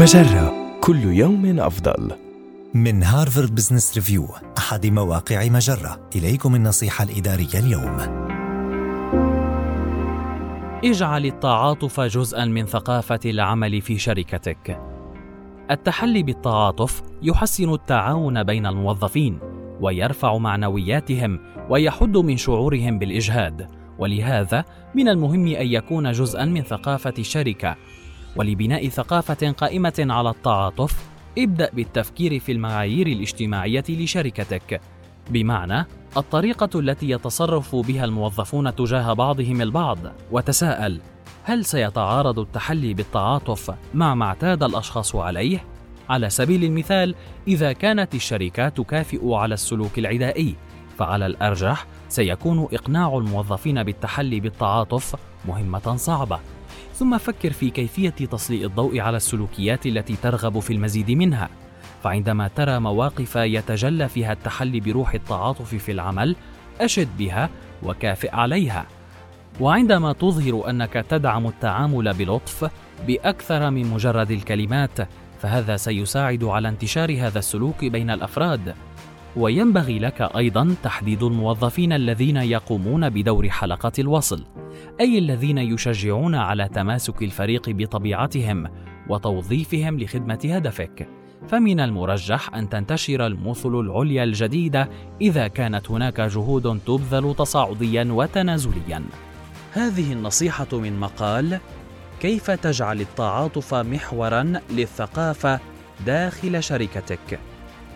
مجرة كل يوم أفضل. من هارفارد بزنس ريفيو أحد مواقع مجرة إليكم النصيحة الإدارية اليوم اجعل التعاطف جزءا من ثقافة العمل في شركتك. التحلي بالتعاطف يحسن التعاون بين الموظفين ويرفع معنوياتهم ويحد من شعورهم بالإجهاد، ولهذا من المهم أن يكون جزءا من ثقافة الشركة ولبناء ثقافة قائمة على التعاطف ابدأ بالتفكير في المعايير الاجتماعية لشركتك. بمعنى الطريقة التي يتصرف بها الموظفون تجاه بعضهم البعض. وتساءل هل سيتعارض التحلي بالتعاطف مع ما اعتاد الأشخاص عليه؟ على سبيل المثال إذا كانت الشركة تكافئ على السلوك العدائي. فعلى الأرجح سيكون إقناع الموظفين بالتحلي بالتعاطف مهمة صعبة. ثم فكر في كيفية تسليط الضوء على السلوكيات التي ترغب في المزيد منها. فعندما ترى مواقف يتجلى فيها التحلي بروح التعاطف في العمل أشد بها وكافئ عليها. وعندما تظهر أنك تدعم التعامل بلطف بأكثر من مجرد الكلمات فهذا سيساعد على انتشار هذا السلوك بين الأفراد. وينبغي لك أيضا تحديد الموظفين الذين يقومون بدور حلقة الوصل أي الذين يشجعون على تماسك الفريق بطبيعتهم وتوظيفهم لخدمة هدفك. فمن المرجح أن تنتشر المثل العليا الجديده إذا كانت هناك جهود تبذل تصاعديا وتنازليا. هذه النصيحة من مقال كيف تجعل التعاطف محورا للثقافة داخل شركتك؟